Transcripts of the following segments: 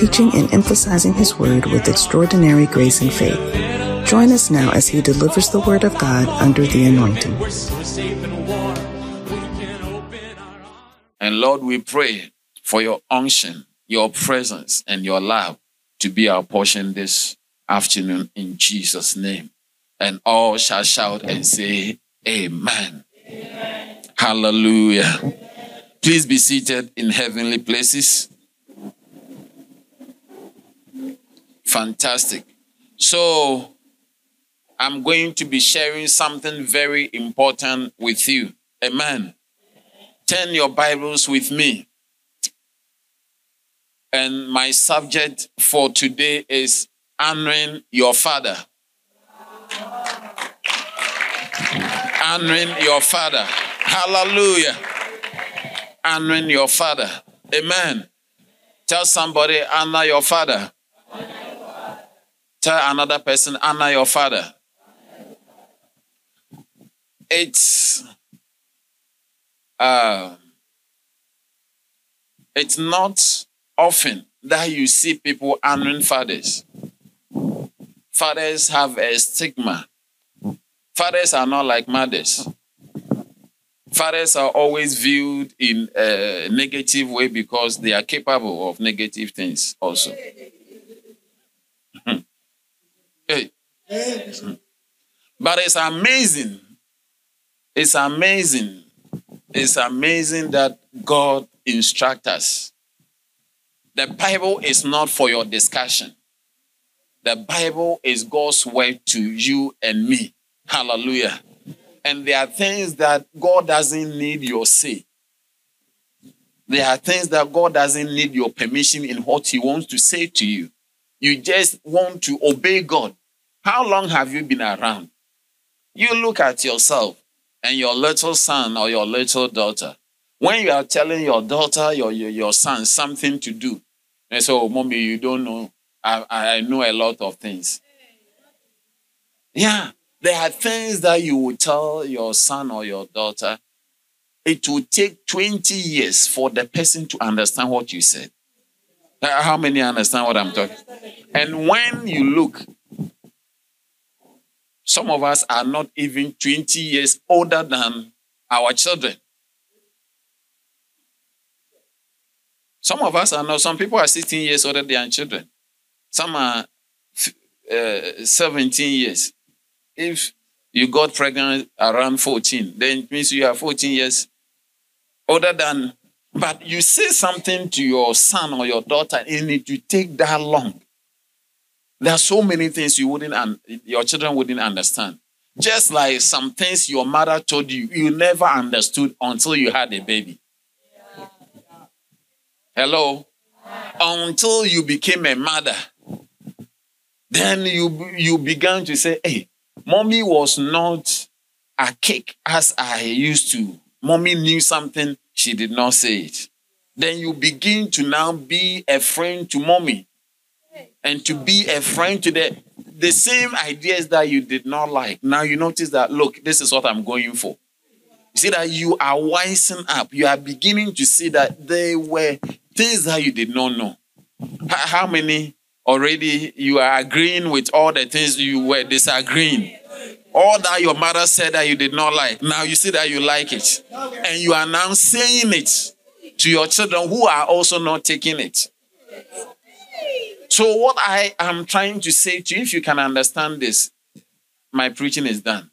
teaching and emphasizing his word with extraordinary grace and faith. Join us now as he delivers the word of God under the anointing. And Lord, we pray for your unction, your presence, and your love to be our portion this afternoon in Jesus' name. And all shall shout and say, Amen. Amen. Hallelujah. Please be seated in heavenly places. Fantastic. So, I'm going to be sharing something very important with you. Amen. Turn your Bibles with me. And my subject for today is honoring your father. Honoring your father. Hallelujah honoring your father. Amen. Tell somebody, honor your father. Tell another person, honor your father. It's uh, it's not often that you see people honoring fathers. Fathers have a stigma. Fathers are not like mothers fathers are always viewed in a negative way because they are capable of negative things also. Hey. But it's amazing. It's amazing. It's amazing that God instructs us. The Bible is not for your discussion. The Bible is God's word to you and me. Hallelujah. And there are things that God doesn't need your say. There are things that God doesn't need your permission in what He wants to say to you. You just want to obey God. How long have you been around? You look at yourself and your little son or your little daughter. When you are telling your daughter, your, your, your son something to do, and so, oh, mommy, you don't know. I, I know a lot of things. Yeah. There are things that you will tell your son or your daughter. It will take 20 years for the person to understand what you said. How many understand what I'm talking? And when you look, some of us are not even 20 years older than our children. Some of us are not, some people are 16 years older than children. Some are uh, 17 years if you got pregnant around 14, then it means you are 14 years older than. But you say something to your son or your daughter, and it will take that long. There are so many things you wouldn't, and your children wouldn't understand. Just like some things your mother told you, you never understood until you had a baby. Hello? Until you became a mother. Then you, you began to say, hey, Mommy was not a cake as I used to. Mommy knew something, she did not say it. Then you begin to now be a friend to mommy and to be a friend to the the same ideas that you did not like. Now you notice that look, this is what I'm going for. You see that you are wising up. You are beginning to see that there were things that you did not know. How many already you are agreeing with all the things you were disagreeing. All that your mother said that you did not like, now you see that you like it. And you are now saying it to your children who are also not taking it. So, what I am trying to say to you, if you can understand this, my preaching is done.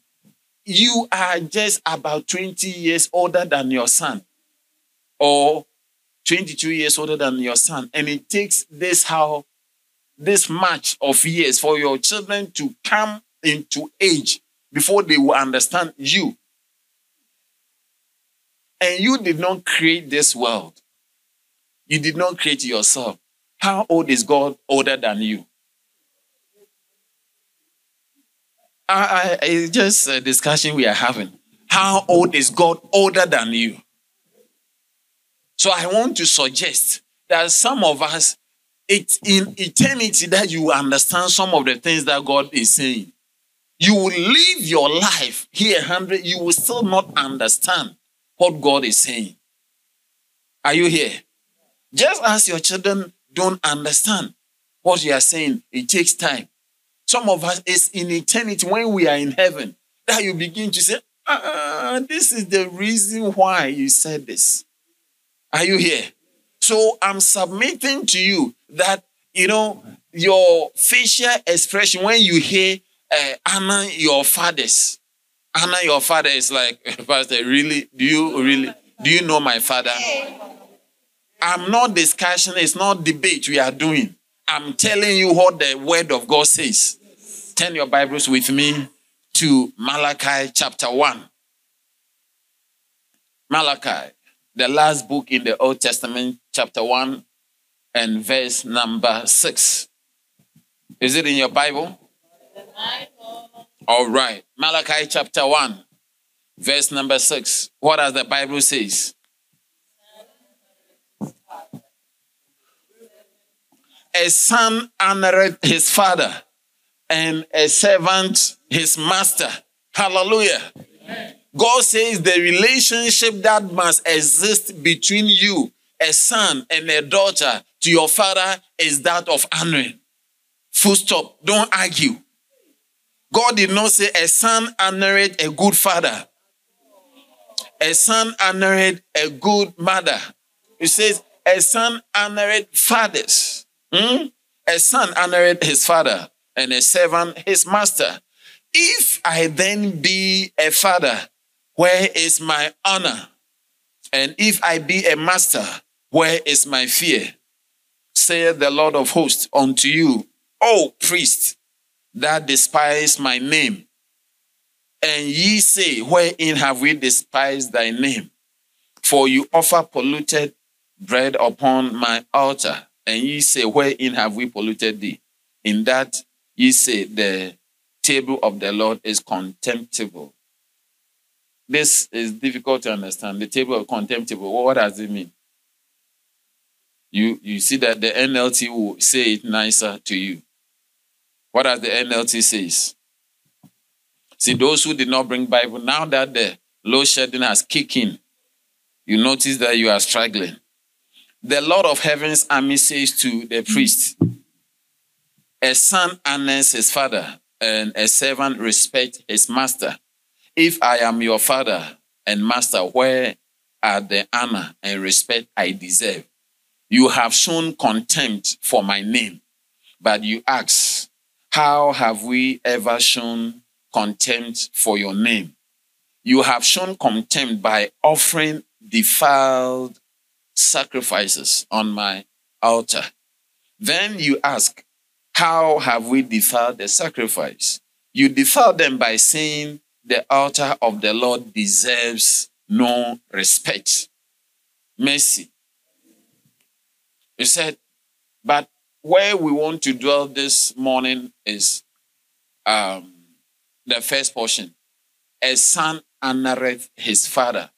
You are just about 20 years older than your son, or 22 years older than your son. And it takes this how this much of years for your children to come into age before they will understand you. And you did not create this world. You did not create yourself. How old is God older than you? I, I, it's just a discussion we are having. How old is God older than you? So I want to suggest that some of us, it's in eternity that you understand some of the things that God is saying. You will live your life here 100, you will still not understand what God is saying. Are you here? Just as your children don't understand what you are saying, it takes time. Some of us is in eternity when we are in heaven that you begin to say, ah, this is the reason why you said this. Are you here? So I'm submitting to you that, you know, your facial expression when you hear uh, Anna, your father's, Anna, your father is like, Pastor, really? Do you really? Do you know my father? I'm not discussion, it's not debate we are doing. I'm telling you what the word of God says. Turn your Bibles with me to Malachi chapter 1. Malachi, the last book in the Old Testament, chapter 1 and verse number 6. Is it in your Bible? All right. Malachi chapter 1, verse number 6. What does the Bible says? A son honored his father, and a servant his master. Hallelujah. Amen. God says the relationship that must exist between you, a son and a daughter, to your father is that of honoring. Full stop. Don't argue. God did not say a son honored a good father. A son honored a good mother. He says a son honored fathers. Hmm? A son honored his father and a servant his master. If I then be a father, where is my honor? And if I be a master, where is my fear? Saith the Lord of hosts unto you, O priest, that despise my name. And ye say, Wherein have we despised thy name? For you offer polluted bread upon my altar. And ye say, Wherein have we polluted thee? In that ye say, The table of the Lord is contemptible. This is difficult to understand. The table of contemptible. What does it mean? You, you see that the NLT will say it nicer to you. What does the NLT says? See, those who did not bring Bible, now that the load shedding has kicked in, you notice that you are struggling. The Lord of Heaven's army says to the priest, A son honors his father, and a servant respects his master. If I am your father and master, where are the honor and respect I deserve? You have shown contempt for my name, but you ask, how have we ever shown contempt for your name? You have shown contempt by offering defiled sacrifices on my altar. Then you ask, How have we defiled the sacrifice? You defile them by saying, The altar of the Lord deserves no respect. Mercy. You said, But where we want to dwell this morning is um, the first portion. A son honoreth his father,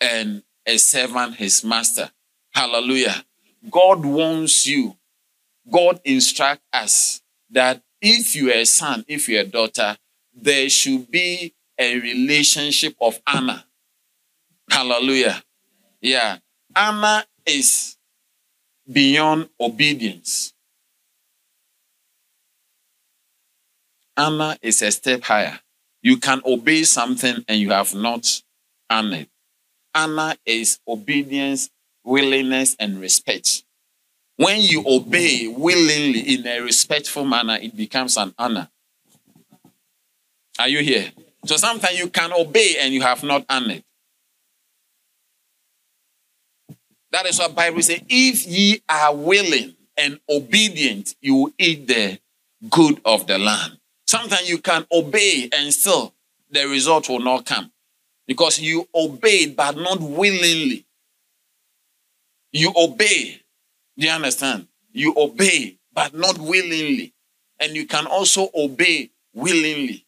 and a servant his master. Hallelujah. God wants you. God instructs us that if you are a son, if you're a daughter, there should be a relationship of honor. Hallelujah. Yeah. Honor is beyond obedience. Honor is a step higher. You can obey something and you have not honored. Honor is obedience, willingness, and respect. When you obey willingly in a respectful manner, it becomes an honor. Are you here? So sometimes you can obey and you have not honored. That is what Bible says. If ye are willing and obedient, you will eat the good of the land. Sometimes you can obey and still the result will not come because you obeyed but not willingly. You obey. Do you understand? You obey but not willingly. And you can also obey willingly.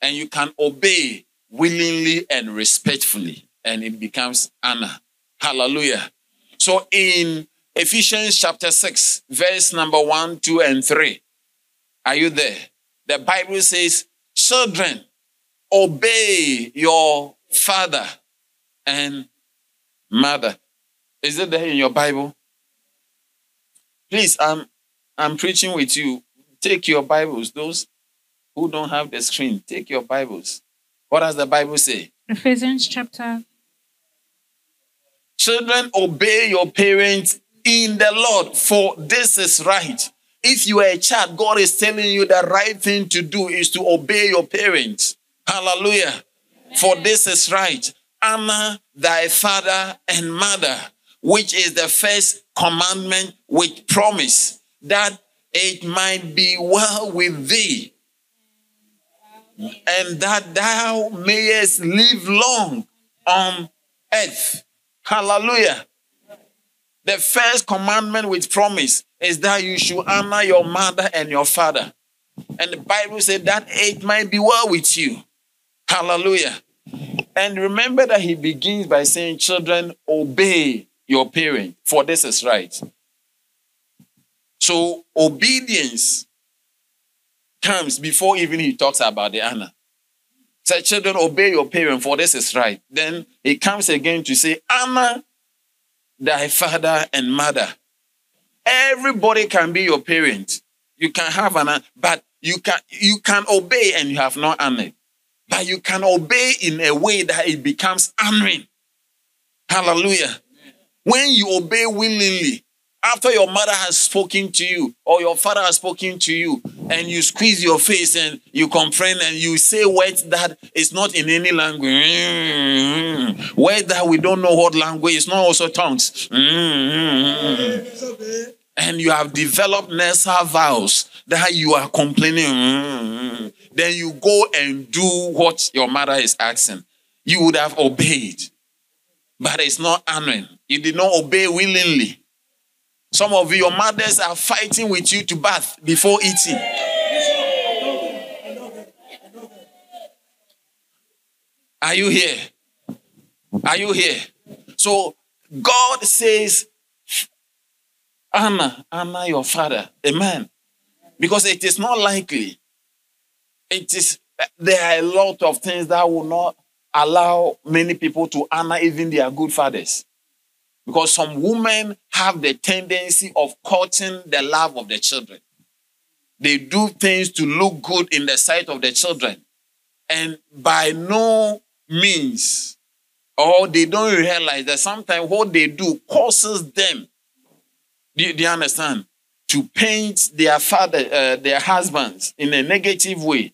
And you can obey willingly and respectfully. And it becomes honor. Hallelujah. So in Ephesians chapter 6, verse number 1, 2, and 3. Are you there? The Bible says, Children, obey your father and mother. Is it there in your Bible? Please, I'm I'm preaching with you. Take your Bibles. Those who don't have the screen, take your Bibles. What does the Bible say? Ephesians chapter. Children, obey your parents in the Lord, for this is right. If you are a child, God is telling you the right thing to do is to obey your parents. Hallelujah. For this is right. Honor thy father and mother, which is the first commandment with promise that it might be well with thee and that thou mayest live long on earth. Hallelujah. The first commandment with promise is that you should honor your mother and your father. And the Bible said that it might be well with you. Hallelujah. And remember that he begins by saying, Children, obey your parent, for this is right. So obedience comes before even he talks about the honor. Say, children, obey your parent, for this is right. Then he comes again to say, honor thy father and mother. Everybody can be your parent. You can have an, but you can you can obey and you have not honored. But you can obey in a way that it becomes honoring. Hallelujah. When you obey willingly, after your mother has spoken to you or your father has spoken to you, and you squeeze your face and you complain and you say words that is not in any language, words that we don't know what language, it's not also tongues. Mm-hmm. And you have developed nasal vowels that you are complaining. Mm-hmm. Then you go and do what your mother is asking. You would have obeyed, but it's not honoring. You did not obey willingly. Some of your mothers are fighting with you to bath before eating. Are you here? Are you here? So God says, Honor, honor your father. Amen. Because it is not likely. It is there are a lot of things that will not allow many people to honor even their good fathers. Because some women have the tendency of courting the love of the children. They do things to look good in the sight of the children. And by no means, or they don't realize that sometimes what they do causes them, do you, do you understand? To paint their father, uh, their husbands in a negative way.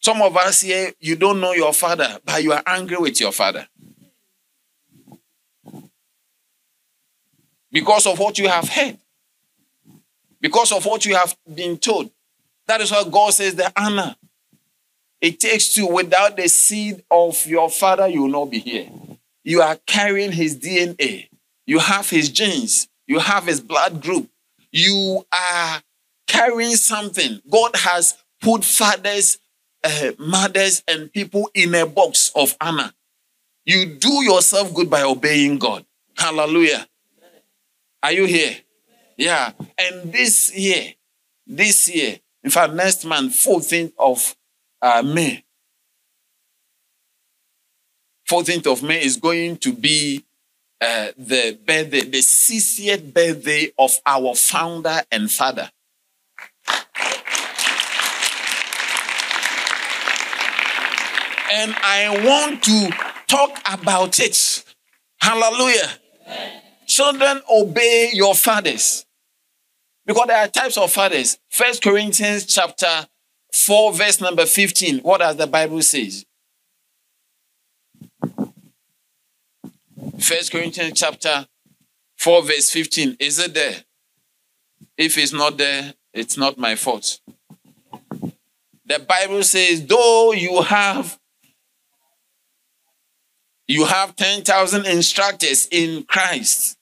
Some of us here, you don't know your father, but you are angry with your father. because of what you have heard, because of what you have been told. That is why God says the honor. It takes two. Without the seed of your father, you will not be here. You are carrying his DNA. You have his genes. You have his blood group. You are carrying something. God has put fathers, uh, mothers, and people in a box of honor. You do yourself good by obeying God. Hallelujah. Are you here? Yeah. And this year, this year, in fact, next month, 14th of uh, May, 14th of May is going to be uh, the birthday, the 60th birthday of our founder and father. And I want to talk about it. Hallelujah. Amen. Children, obey your fathers. Because there are types of fathers. First Corinthians chapter 4, verse number 15. What does the Bible says? First Corinthians chapter 4, verse 15. Is it there? If it's not there, it's not my fault. The Bible says, though you have you have 10,000 instructors in Christ.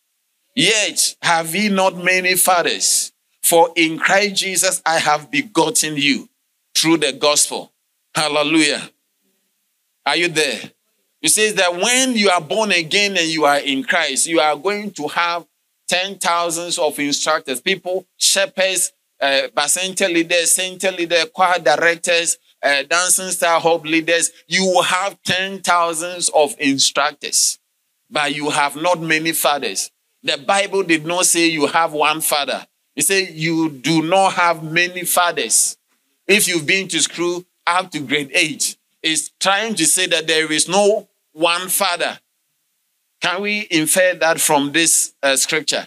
Yet have ye not many fathers. For in Christ Jesus I have begotten you. through the gospel. Hallelujah. Are you there? It says that when you are born again and you are in Christ, you are going to have ten thousands of instructors, people, shepherds, uh, leaders, center leaders, choir directors, uh, dancing star hope leaders. You will have ten thousands of instructors, but you have not many fathers. The Bible did not say you have one father. It said you do not have many fathers. If you've been to school up to grade eight, it's trying to say that there is no one father. Can we infer that from this uh, scripture?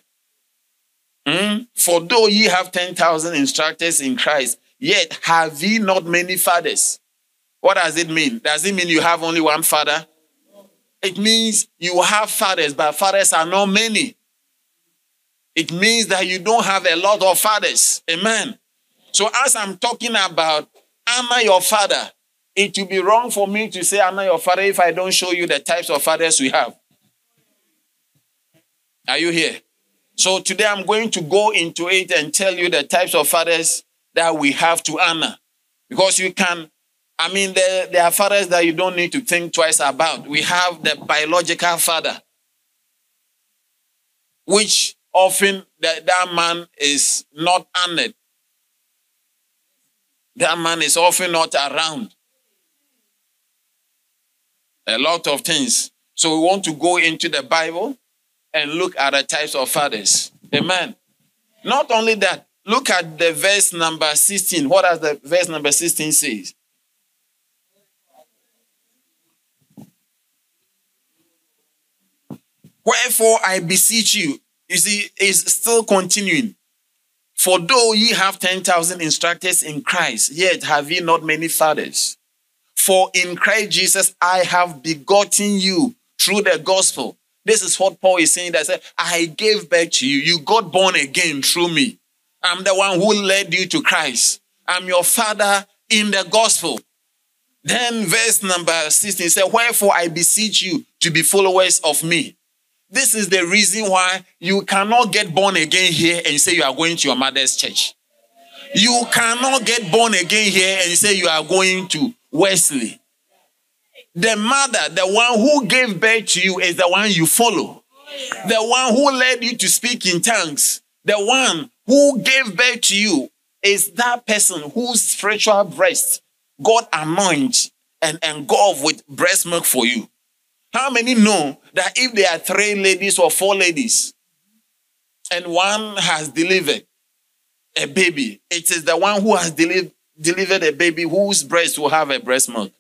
Mm? For though ye have 10,000 instructors in Christ, yet have ye not many fathers. What does it mean? Does it mean you have only one father? It means you have fathers, but fathers are not many. It means that you don't have a lot of fathers. Amen. So, as I'm talking about honor your father, it will be wrong for me to say honor your father if I don't show you the types of fathers we have. Are you here? So today I'm going to go into it and tell you the types of fathers that we have to honor. Because you can, I mean, there, there are fathers that you don't need to think twice about. We have the biological father, which often that, that man is not honored. That man is often not around. A lot of things. So we want to go into the Bible and look at the types of fathers. Amen. Not only that, look at the verse number 16. What does the verse number 16 says? Wherefore I beseech you, you see, it's still continuing. For though ye have 10,000 instructors in Christ, yet have ye not many fathers. For in Christ Jesus I have begotten you through the gospel. This is what Paul is saying that said, I gave birth to you. You got born again through me. I'm the one who led you to Christ. I'm your father in the gospel. Then verse number 16 said, Wherefore I beseech you to be followers of me. This is the reason why you cannot get born again here and say you are going to your mother's church. You cannot get born again here and say you are going to Wesley. The mother, the one who gave birth to you, is the one you follow. The one who led you to speak in tongues, the one who gave birth to you, is that person whose spiritual breast God anoints and engulf with breast milk for you. How many know that if there are three ladies or four ladies and one has delivered a baby, it is the one who has deli- delivered a baby whose breast will have a breast milk?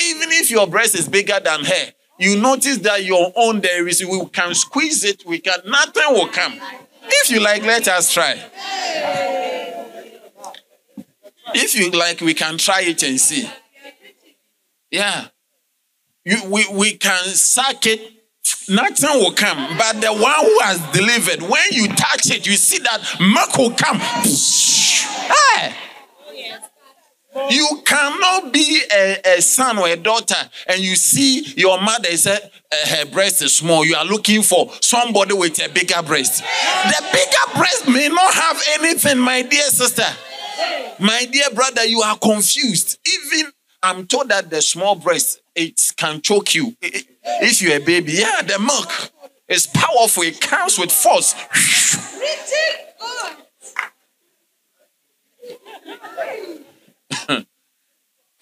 Even if your breast is bigger than her, you notice that your own there is, we can squeeze it, we can, nothing will come. If you like, let us try. If you like, we can try it and see. Yeah. You, we, we can suck it, nothing will come. But the one who has delivered, when you touch it, you see that milk will come. Hey! You cannot be a, a, son or a daughter and you see your mother is a, uh, her breast is small. You are looking for somebody with a bigger breast. The bigger breast may not have anything, my dear sister. My dear brother, you are confused. Even I'm told that the small breast it can choke you. If you're a baby, yeah, the milk is powerful. It comes with force.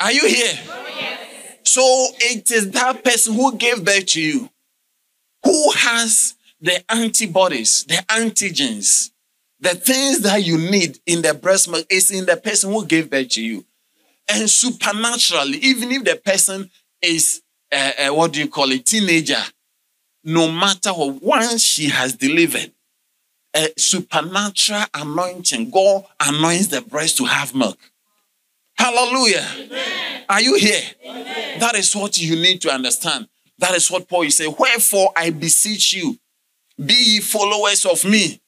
Are you here? So it is that person who gave birth to you, who has the antibodies, the antigens, the things that you need in the breast milk is in the person who gave birth to you. And supernaturally, even if the person is, uh, uh, what do you call it, teenager, no matter what, once she has delivered, a supernatural anointing, God anoints the breast to have milk. Hallelujah. Amen. Are you here? Amen. That is what you need to understand. That is what Paul is saying. Wherefore I beseech you, be ye followers of me.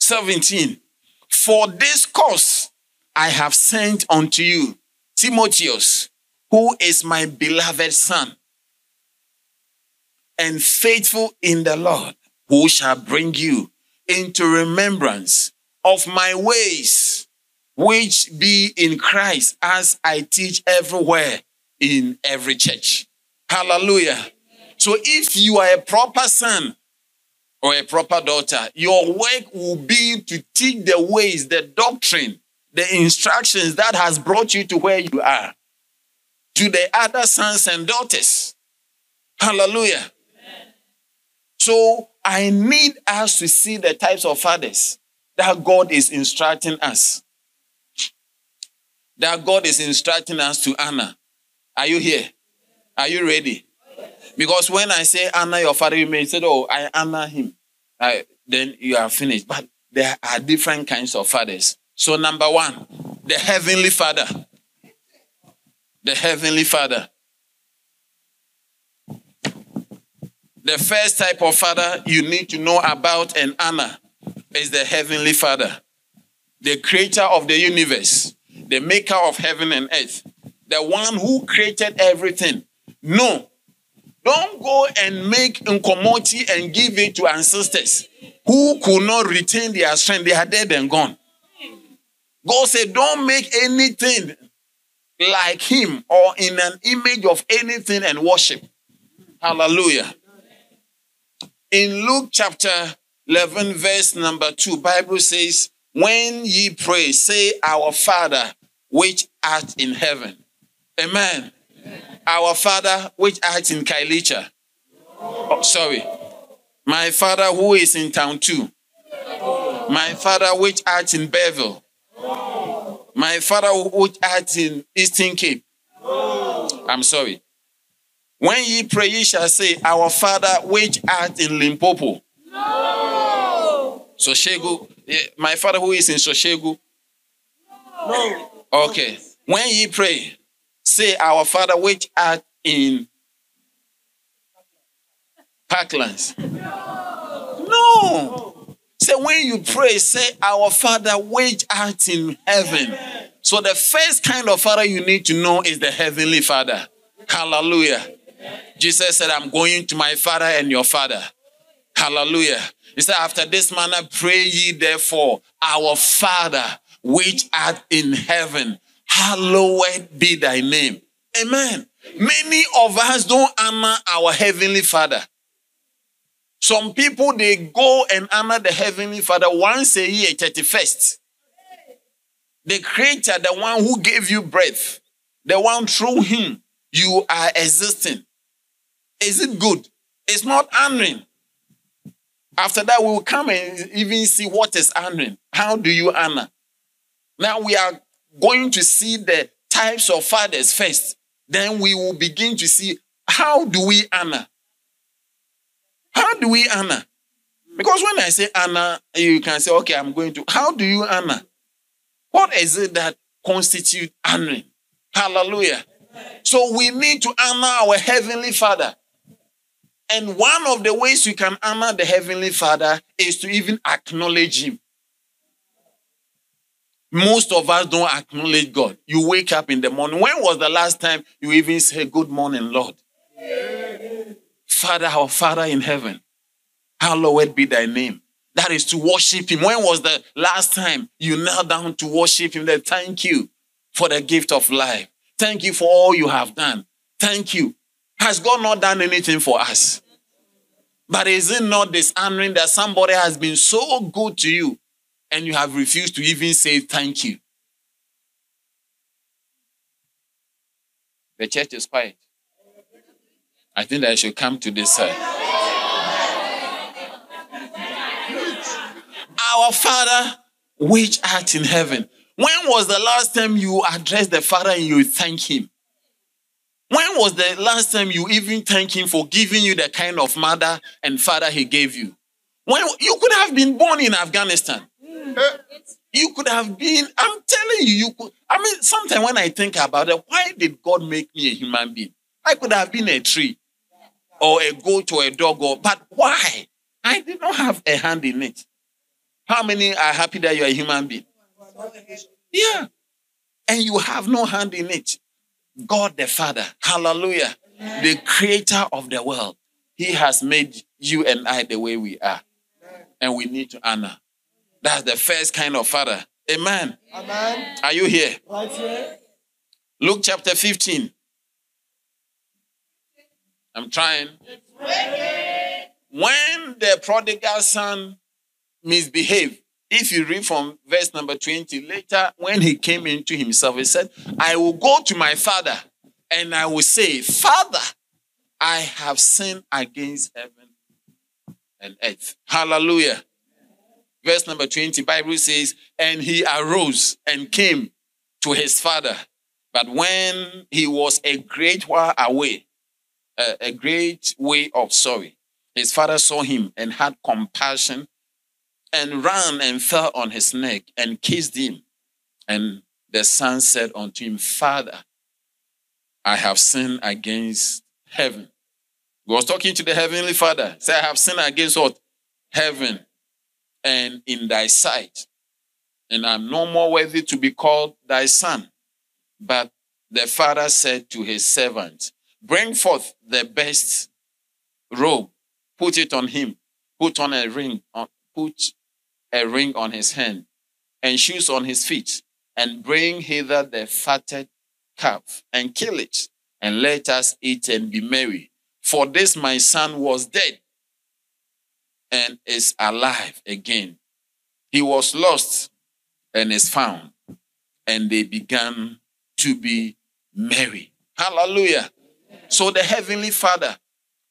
17. For this cause I have sent unto you Timotheus, who is my beloved son, and faithful in the Lord, who shall bring you into remembrance of my ways which be in Christ, as I teach everywhere in every church. Hallelujah. So if you are a proper son or a proper daughter, your work will be to teach the ways, the doctrine, the instructions that has brought you to where you are to the other sons and daughters. Hallelujah. So I need us to see the types of fathers that God is instructing us. That God is instructing us to honor. Are you here? Are you ready? Because when I say honor your father, you may say, Oh, I honor him. I, then you are finished. But there are different kinds of fathers. So, number one, the heavenly father. The heavenly father. The first type of father you need to know about and honor is the heavenly father, the creator of the universe, the maker of heaven and earth, the one who created everything. No, don't go and make incommodity and give it to ancestors who could not retain their strength. They are dead and gone. God said, Don't make anything like him or in an image of anything and worship. Hallelujah. In Luke chapter 11, verse number 2, Bible says, When ye pray, say, Our Father, which art in heaven. Amen. Amen. Our Father, which art in Khayelitsha. Oh, sorry. My Father, who is in town two. My Father, which art in Bevel. My Father, which art in Eastern Cape. I'm sorry. When ye pray, ye shall say, Our Father which art in Limpopo. No. Soshegu. Eh, my Father who is in Soshegu. No. Okay. When ye pray, say, Our Father which art in Parklands. No. Say, when you pray, say, Our Father which art in heaven. So the first kind of father you need to know is the heavenly father. Hallelujah. Jesus said, I'm going to my father and your father. Hallelujah. He said, After this manner, pray ye therefore, our Father which art in heaven, hallowed be thy name. Amen. Many of us don't honor our heavenly Father. Some people they go and honor the heavenly Father once a year, 31st. The creator, the one who gave you breath, the one through him you are existing. Is it good? It's not honoring. After that, we will come and even see what is honoring. How do you honor? Now we are going to see the types of fathers first. Then we will begin to see how do we honor? How do we honor? Because when I say honor, you can say, okay, I'm going to. How do you honor? What is it that constitute honoring? Hallelujah. So we need to honor our Heavenly Father. And one of the ways you can honor the Heavenly Father is to even acknowledge Him. Most of us don't acknowledge God. You wake up in the morning. When was the last time you even say, Good morning, Lord? Father, our Father in heaven, hallowed be thy name. That is to worship Him. When was the last time you knelt down to worship Him? That thank you for the gift of life. Thank you for all you have done. Thank you. Has God not done anything for us? But is it not dishonoring that somebody has been so good to you and you have refused to even say thank you? The church is quiet. I think I should come to this side. Our Father, which art in heaven. When was the last time you addressed the Father and you thank Him? When was the last time you even thank him for giving you the kind of mother and father he gave you? When you could have been born in Afghanistan. Eh, you could have been, I'm telling you, you could. I mean, sometimes when I think about it, why did God make me a human being? I could have been a tree or a goat or a dog, or, but why? I did not have a hand in it. How many are happy that you're a human being? Yeah. And you have no hand in it. God the Father, hallelujah, the creator of the world, He has made you and I the way we are. And we need to honor. That's the first kind of father Amen. Amen. Are you here? Right here. Luke chapter 15. I'm trying. When the prodigal son misbehaved, if you read from verse number 20, later when he came into himself, he said, I will go to my father and I will say, Father, I have sinned against heaven and earth. Hallelujah. Verse number 20, Bible says, and he arose and came to his father. But when he was a great while away, a, a great way of sorry, his father saw him and had compassion and ran and fell on his neck and kissed him. And the son said unto him, Father, I have sinned against heaven. He was talking to the heavenly father. Say, I have sinned against what? Heaven and in thy sight. And I'm no more worthy to be called thy son. But the father said to his servant, Bring forth the best robe, put it on him, put on a ring, on, put a ring on his hand, and shoes on his feet, and bring hither the fatted calf, and kill it, and let us eat and be merry. For this my son was dead and is alive again. He was lost and is found. And they began to be merry. Hallelujah. So the Heavenly Father,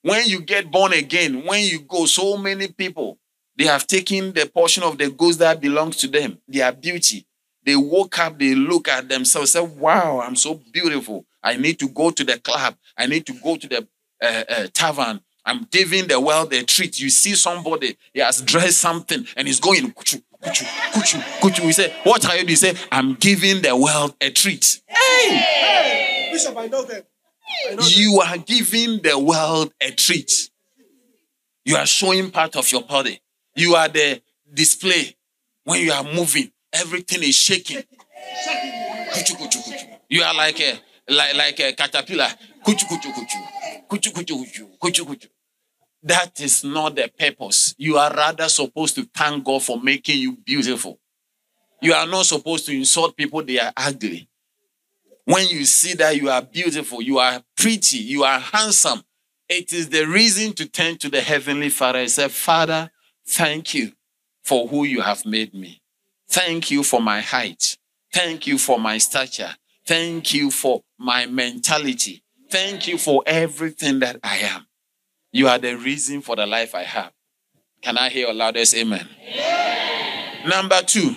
when you get born again, when you go, so many people, they have taken the portion of the goods that belongs to them, their beauty. They woke up, they look at themselves, say, Wow, I'm so beautiful. I need to go to the club. I need to go to the uh, uh, tavern. I'm giving the world a treat. You see somebody, he has dressed something and he's going, kuchu, kuchu, kuchu, kuchu. We say, What are you doing? You say, I'm giving the world a treat. Hey! Hey, Bishop, I know them. I know them. You are giving the world a treat. You are showing part of your body. You are the display. When you are moving, everything is shaking. Kuchu, kuchu, kuchu. You are like a like, like a caterpillar. Kuchu, kuchu, kuchu. Kuchu, kuchu, kuchu. Kuchu, kuchu. That is not the purpose. You are rather supposed to thank God for making you beautiful. You are not supposed to insult people, they are ugly. When you see that you are beautiful, you are pretty, you are handsome, it is the reason to turn to the Heavenly Father and say, Father, thank you for who you have made me. Thank you for my height. Thank you for my stature. Thank you for my mentality. Thank you for everything that I am. You are the reason for the life I have. Can I hear your loudest amen? Number two,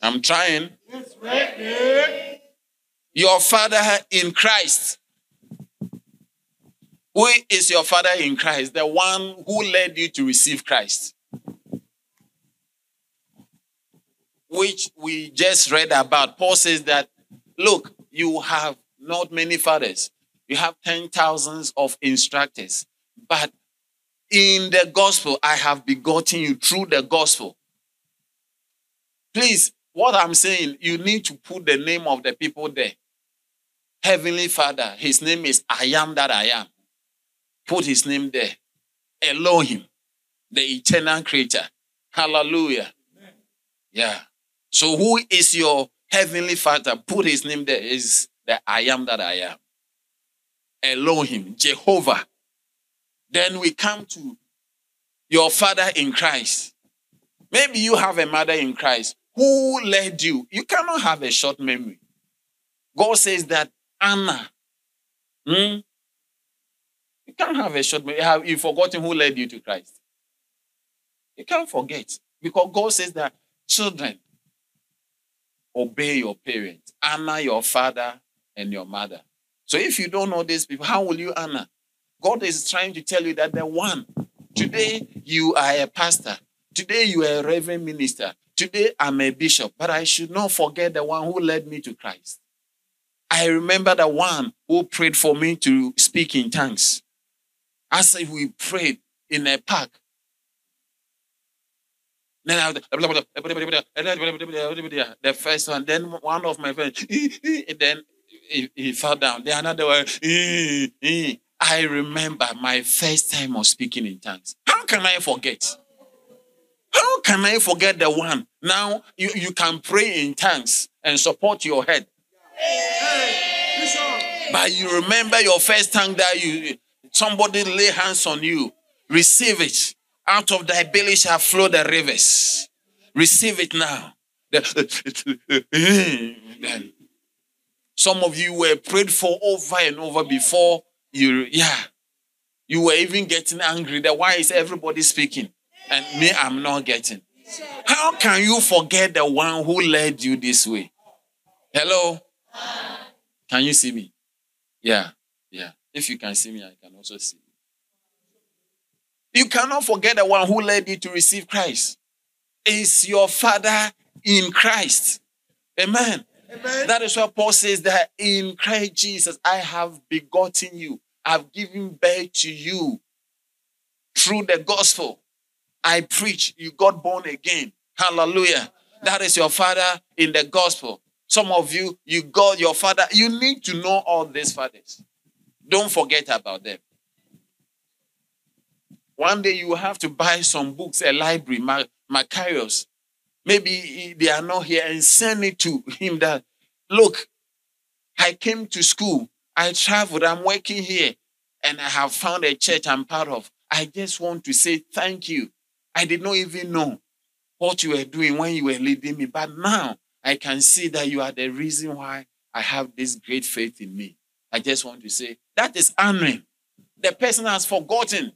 I'm trying. Your father in Christ. Who is your father in Christ? The one who led you to receive Christ. Which we just read about. Paul says that, look, you have not many fathers. You have ten thousands of instructors. But in the gospel, I have begotten you through the gospel. Please, what I'm saying, you need to put the name of the people there. Heavenly Father, his name is I am that I am. Put his name there. Elohim, the eternal creator. Hallelujah. Yeah. So who is your heavenly father? Put his name there. Is the I am that I am. Elohim, Jehovah. Then we come to your father in Christ. Maybe you have a mother in Christ who led you. You cannot have a short memory. God says that Anna, hmm, you can't have a short memory. Have you forgotten who led you to Christ? You can't forget because God says that children obey your parents, honor your father and your mother. So if you don't know these people, how will you honor? God is trying to tell you that the one today you are a pastor, today you are a reverend minister, today I'm a bishop, but I should not forget the one who led me to Christ. I remember the one who prayed for me to speak in tongues. As if we prayed in a park. Then I, the first one, then one of my friends, then he, he fell down. Then another one, eh, eh. I remember my first time of speaking in tongues. How can I forget? How can I forget the one? Now you, you can pray in tongues and support your head. But you remember your first tongue that you somebody lay hands on you. Receive it. Out of thy belly shall flow the rivers. Receive it now. The- eh, Some of you were prayed for over and over before you, yeah. You were even getting angry. That why is everybody speaking? And me, I'm not getting. How can you forget the one who led you this way? Hello? Can you see me? Yeah, yeah. If you can see me, I can also see you. You cannot forget the one who led you to receive Christ. Is your father in Christ. Amen. Amen. That is why Paul says that in Christ Jesus, I have begotten you. I've given birth to you through the gospel. I preach, you got born again. Hallelujah. That is your father in the gospel. Some of you, you got your father. You need to know all these fathers. Don't forget about them. One day you have to buy some books, a library, Ma- Macarius. Maybe they are not here and send it to him that, look, I came to school, I traveled, I'm working here, and I have found a church I'm part of. I just want to say thank you. I did not even know what you were doing when you were leading me, but now I can see that you are the reason why I have this great faith in me. I just want to say that is honoring. The person has forgotten.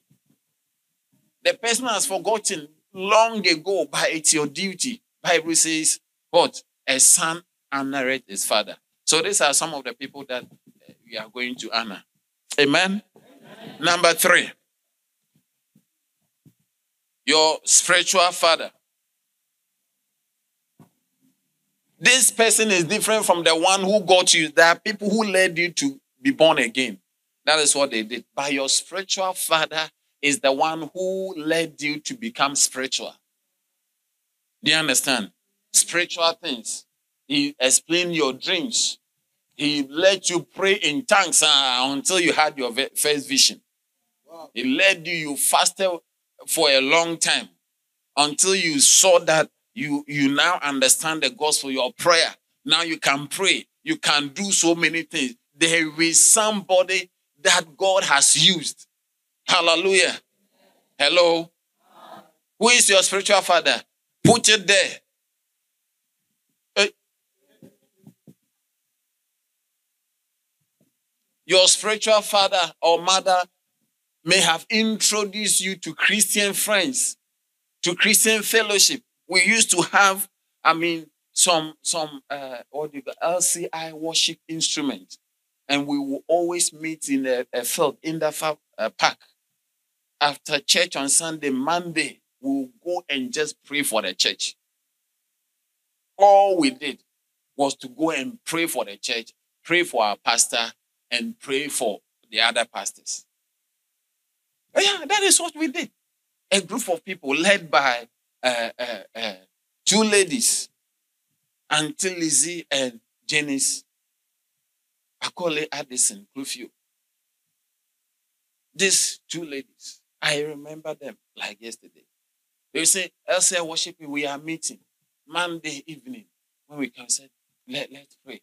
The person has forgotten long ago, but it's your duty. Bible says, what? A son honoreth his father. So these are some of the people that uh, we are going to honor. Amen. Number three, your spiritual father. This person is different from the one who got you. There are people who led you to be born again. That is what they did. But your spiritual father is the one who led you to become spiritual. Do you understand? Spiritual things. He explained your dreams. He let you pray in tongues uh, until you had your first vision. He led you, you fasted for a long time until you saw that you, you now understand the gospel, your prayer. Now you can pray. You can do so many things. There is somebody that God has used. Hallelujah. Hello. Who is your spiritual father? Put it there. Eh. Your spiritual father or mother may have introduced you to Christian friends, to Christian fellowship. We used to have, I mean, some some uh, what do you call LCI worship instrument, and we will always meet in a, a field in the uh, park after church on Sunday. Monday, we'll go and just pray for the church. All we did was to go and pray for the church, pray for our pastor, and pray for the other pastors. Yeah, that is what we did. A group of people led by uh, uh, uh, two ladies, Auntie Lizzie and Janice Akole Addison Clufio. These two ladies, I remember them like yesterday. They say, Elsa worshiping, we are meeting Monday evening when we can say, Let, let's pray.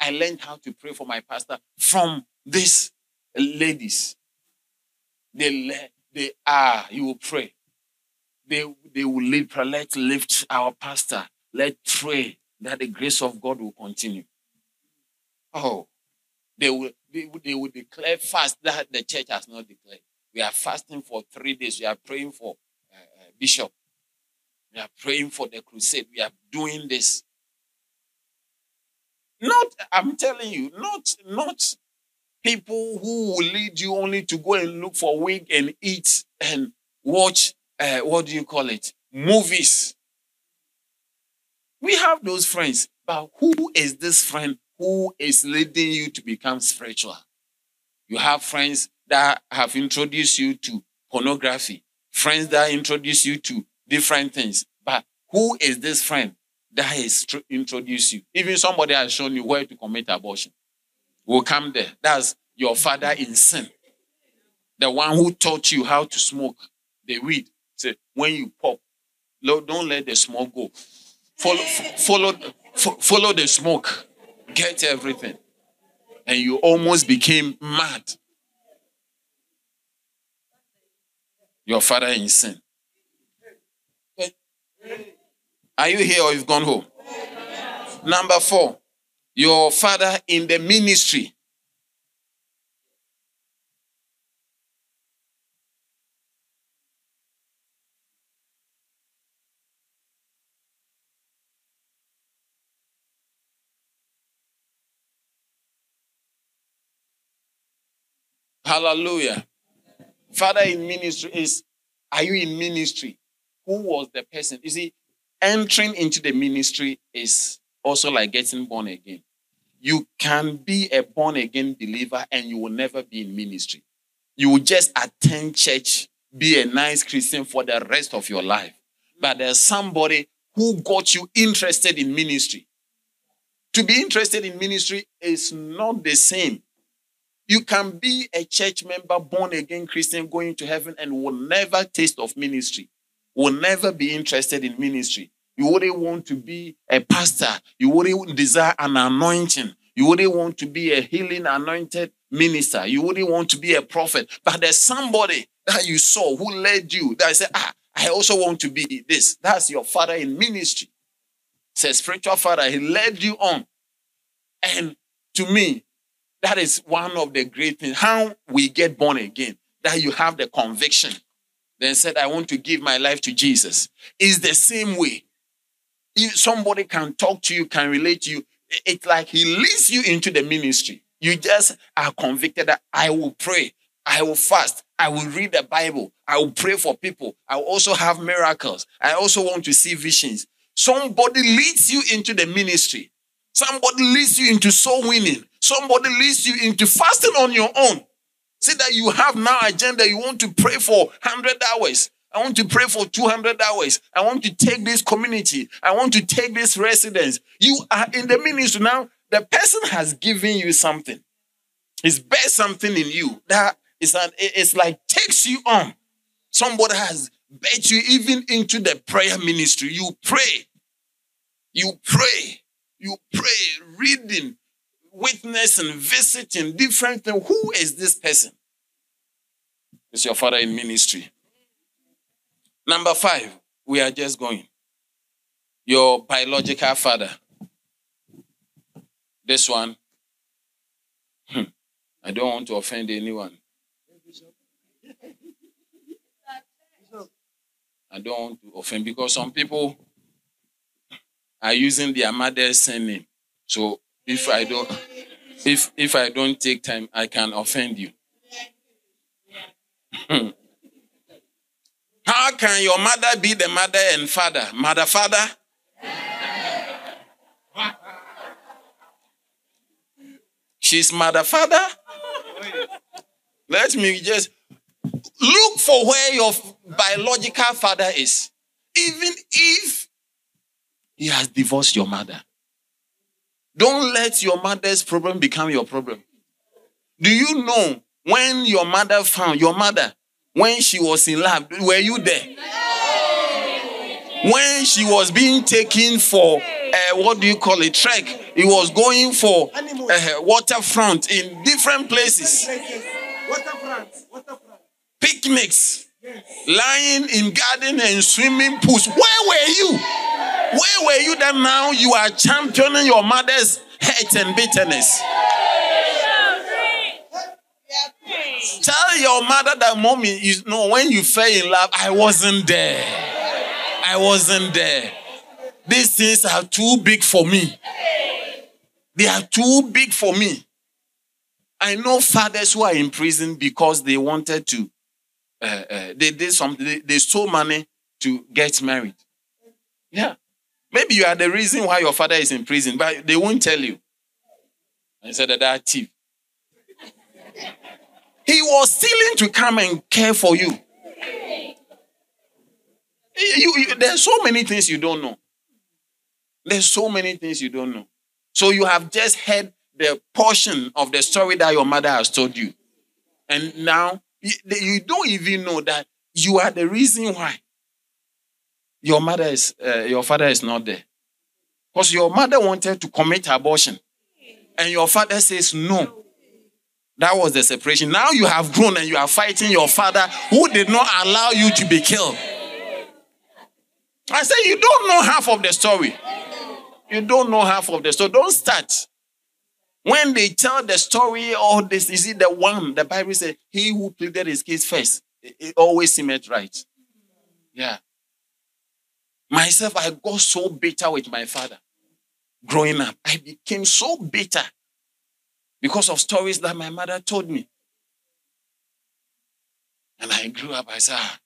I learned how to pray for my pastor from these ladies. They, they are, you will pray. They, they will lead prayer. Let's lift our pastor. Let's pray that the grace of God will continue. Oh, they will, they will, they will declare fast that the church has not declared. We are fasting for three days. We are praying for uh, uh, Bishop. We are praying for the crusade. We are doing this. Not, I'm telling you, not, not people who will lead you only to go and look for wig and eat and watch, uh, what do you call it? Movies. We have those friends, but who is this friend who is leading you to become spiritual? You have friends that have introduced you to pornography, friends that introduce you to different things. But who is this friend that has tr- introduced you? Even somebody has shown you where to commit abortion. Will come there. That's your father in sin. The one who taught you how to smoke the weed. Say, when you pop, Lord, don't let the smoke go. Follow, follow, follow the smoke. Get everything. And you almost became mad. Your father in sin. Are you here or you've gone home? Number four, your father in the ministry. Hallelujah. Father in ministry is, are you in ministry? Who was the person? You see, entering into the ministry is also like getting born again. You can be a born again believer and you will never be in ministry. You will just attend church, be a nice Christian for the rest of your life. But there's somebody who got you interested in ministry. To be interested in ministry is not the same. You can be a church member, born again Christian, going to heaven, and will never taste of ministry, will never be interested in ministry. You wouldn't want to be a pastor. You wouldn't desire an anointing. You wouldn't want to be a healing anointed minister. You wouldn't want to be a prophet. But there's somebody that you saw who led you that said, ah, I also want to be this. That's your father in ministry. Says spiritual father, he led you on. And to me, that is one of the great things. How we get born again, that you have the conviction. Then said, I want to give my life to Jesus. Is the same way if somebody can talk to you, can relate to you, it's like he leads you into the ministry. You just are convicted that I will pray, I will fast, I will read the Bible, I will pray for people, I will also have miracles, I also want to see visions. Somebody leads you into the ministry. Somebody leads you into soul winning. Somebody leads you into fasting on your own. See that you have now agenda. You want to pray for 100 hours. I want to pray for 200 hours. I want to take this community. I want to take this residence. You are in the ministry now. The person has given you something. It's bet something in you that is an, it's like takes you on. Somebody has bet you even into the prayer ministry. You pray. You pray. You pray, reading, witnessing, visiting different things. Who is this person? It's your father in ministry. Number five, we are just going. Your biological father. This one, hmm, I don't want to offend anyone. I don't want to offend because some people are using their mother's surname. So if I don't if if I don't take time, I can offend you. Hmm. How can your mother be the mother and father? Mother, father? She's mother, father? Let me just look for where your biological father is. Even if he has divorced your mother. Don't let your mother's problem become your problem. Do you know when your mother found your mother when she was in lab, were you there? When she was being taken for uh, what do you call it? Trek. He was going for uh, waterfront in different places. Waterfront. Waterfront. Picnics. Lying in garden and swimming pools. Where were you? Where were you that now you are championing your mother's hate and bitterness? Tell your mother that mommy, you know, when you fell in love, I wasn't there. I wasn't there. These things are too big for me. They are too big for me. I know fathers who are in prison because they wanted to, uh, uh, they did something, they, they stole money to get married. Yeah. Maybe you are the reason why your father is in prison, but they won't tell you. I said that that thief. He was stealing to come and care for you. You, you. There's so many things you don't know. There's so many things you don't know. So you have just heard the portion of the story that your mother has told you. And now you, you don't even know that you are the reason why. your mother is, uh, your father is not there. Because your mother wanted to commit abortion. And your father says no. That was the separation. Now you have grown and you are fighting your father who did not allow you to be killed. I say you don't know half of the story. You don't know half of the story. Don't start. When they tell the story, all this, is it the one? The Bible says, he who pleaded his case first, it, it always seemed right. Yeah. Myself, I got so bitter with my father growing up. I became so bitter because of stories that my mother told me. And I grew up, I said, ah,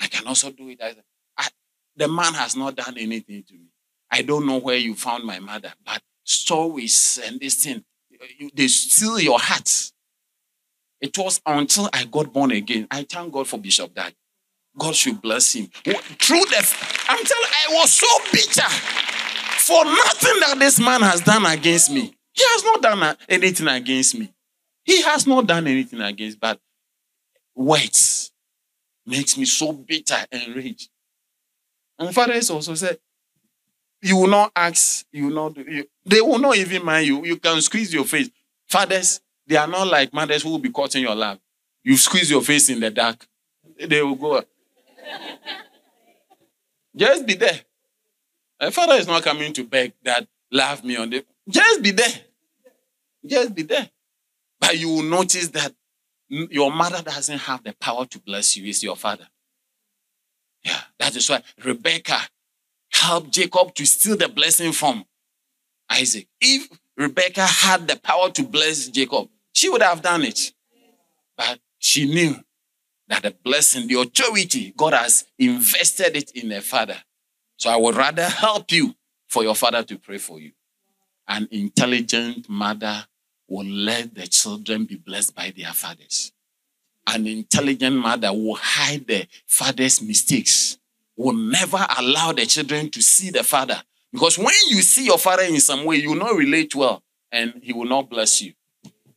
I can also do it. I said, I, the man has not done anything to me. I don't know where you found my mother, but stories and this thing, they steal your heart. It was until I got born again. I thank God for Bishop Dag. God should bless him. Through I'm telling I was so bitter for nothing that this man has done against me. He has not done anything against me. He has not done anything against, but words makes me so bitter and rage. And fathers also said, you will not ask, you will not, you, they will not even mind you. You can squeeze your face. Fathers, they are not like mothers who will be caught in your lap. You squeeze your face in the dark, they will go. Just be there. My father is not coming to beg that love me on the. Just be there. Just be there. But you will notice that your mother doesn't have the power to bless you, it's your father. Yeah, that is why Rebecca helped Jacob to steal the blessing from Isaac. If Rebecca had the power to bless Jacob, she would have done it. But she knew that the blessing, the authority, God has invested it in her father. So I would rather help you for your father to pray for you. An intelligent mother will let the children be blessed by their fathers. An intelligent mother will hide the father's mistakes, will never allow the children to see the father. Because when you see your father in some way, you will not relate well and he will not bless you.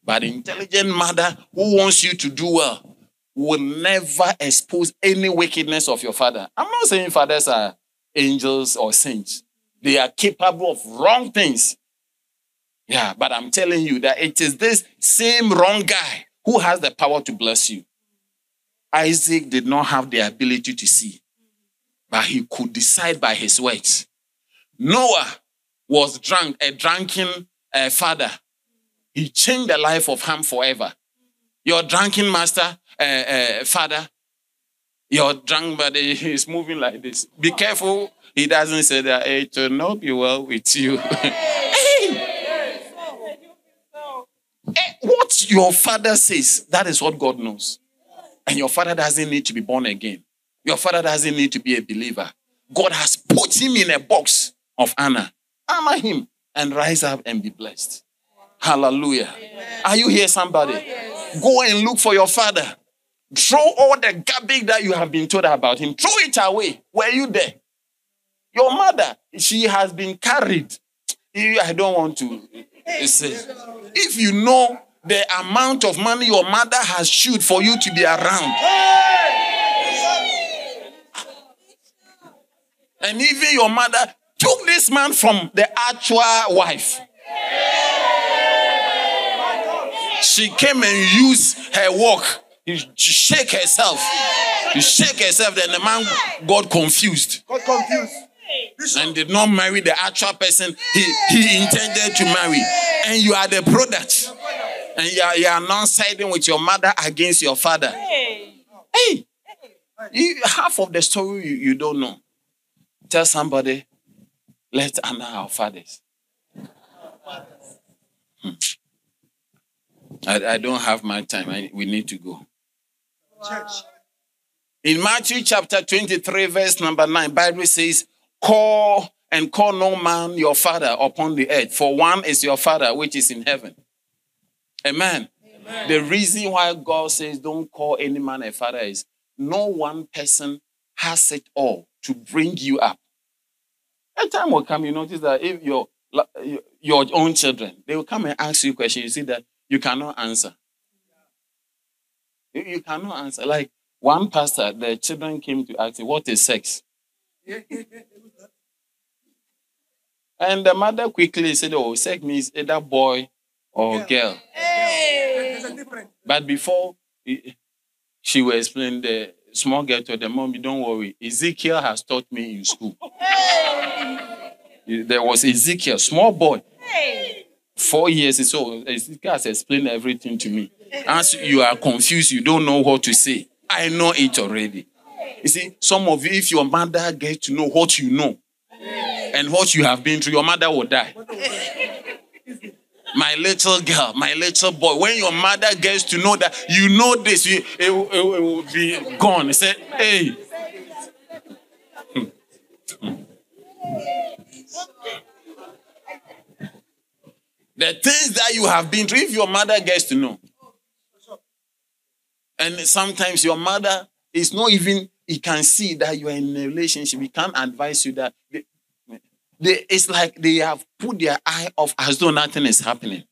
But intelligent mother who wants you to do well will never expose any wickedness of your father. I'm not saying fathers are angels or saints. They are capable of wrong things. Yeah, but I'm telling you that it is this same wrong guy who has the power to bless you. Isaac did not have the ability to see, but he could decide by his words. Noah was drunk, a drunken uh, father. He changed the life of Ham forever. Your drunken master, uh, uh, father, you're drunk, but is moving like this. Be careful. He doesn't say that it will not be well with you. hey! What your father says, that is what God knows. And your father doesn't need to be born again. Your father doesn't need to be a believer. God has put him in a box of honor. Honor him and rise up and be blessed. Hallelujah. Are you here, somebody? Go and look for your father. Throw all the garbage that you have been told about him. Throw it away. Were you there? Your mother, she has been carried. I don't want to say. If you know the amount of money your mother has shewed for you to be around. And even your mother took this man from the actual wife. She came and used her work he shake herself. He shake herself. Then the man got confused. Got confused. And did not marry the actual person he, he intended to marry. And you are the product. And you are, you are not siding with your mother against your father. Hey, you, half of the story you, you don't know. Tell somebody, let's honor our fathers. Hmm. I, I don't have my time. I, we need to go. Church. In Matthew chapter 23, verse number 9, Bible says, Call and call no man your father upon the earth, for one is your father which is in heaven. Amen. Amen. The reason why God says don't call any man a father is no one person has it all to bring you up. A time will come, you notice that if your your own children, they will come and ask you questions, you see that you cannot answer. You, you cannot answer. Like one pastor, the children came to ask him, What is sex? And the mother quickly said, Oh, sex means either boy or girl. A. But before she will explain the small girl to the mommy, don't worry. Ezekiel has taught me in school. There was Ezekiel, small boy. Four years so Ezekiel has explained everything to me. As you are confused, you don't know what to say. I know it already. You see, some of you, if your mother gets to know what you know and what you have been through, your mother will die. My little girl, my little boy, when your mother gets to know that you know this, you, it, will- it will- be gone. Say, hey. The things that you have been through, if your mother gets to know. And sometimes your mother is not even, he can see that you are in a relationship. He can't advise you that. They, it's like they have put their eye off as though nothing is happening.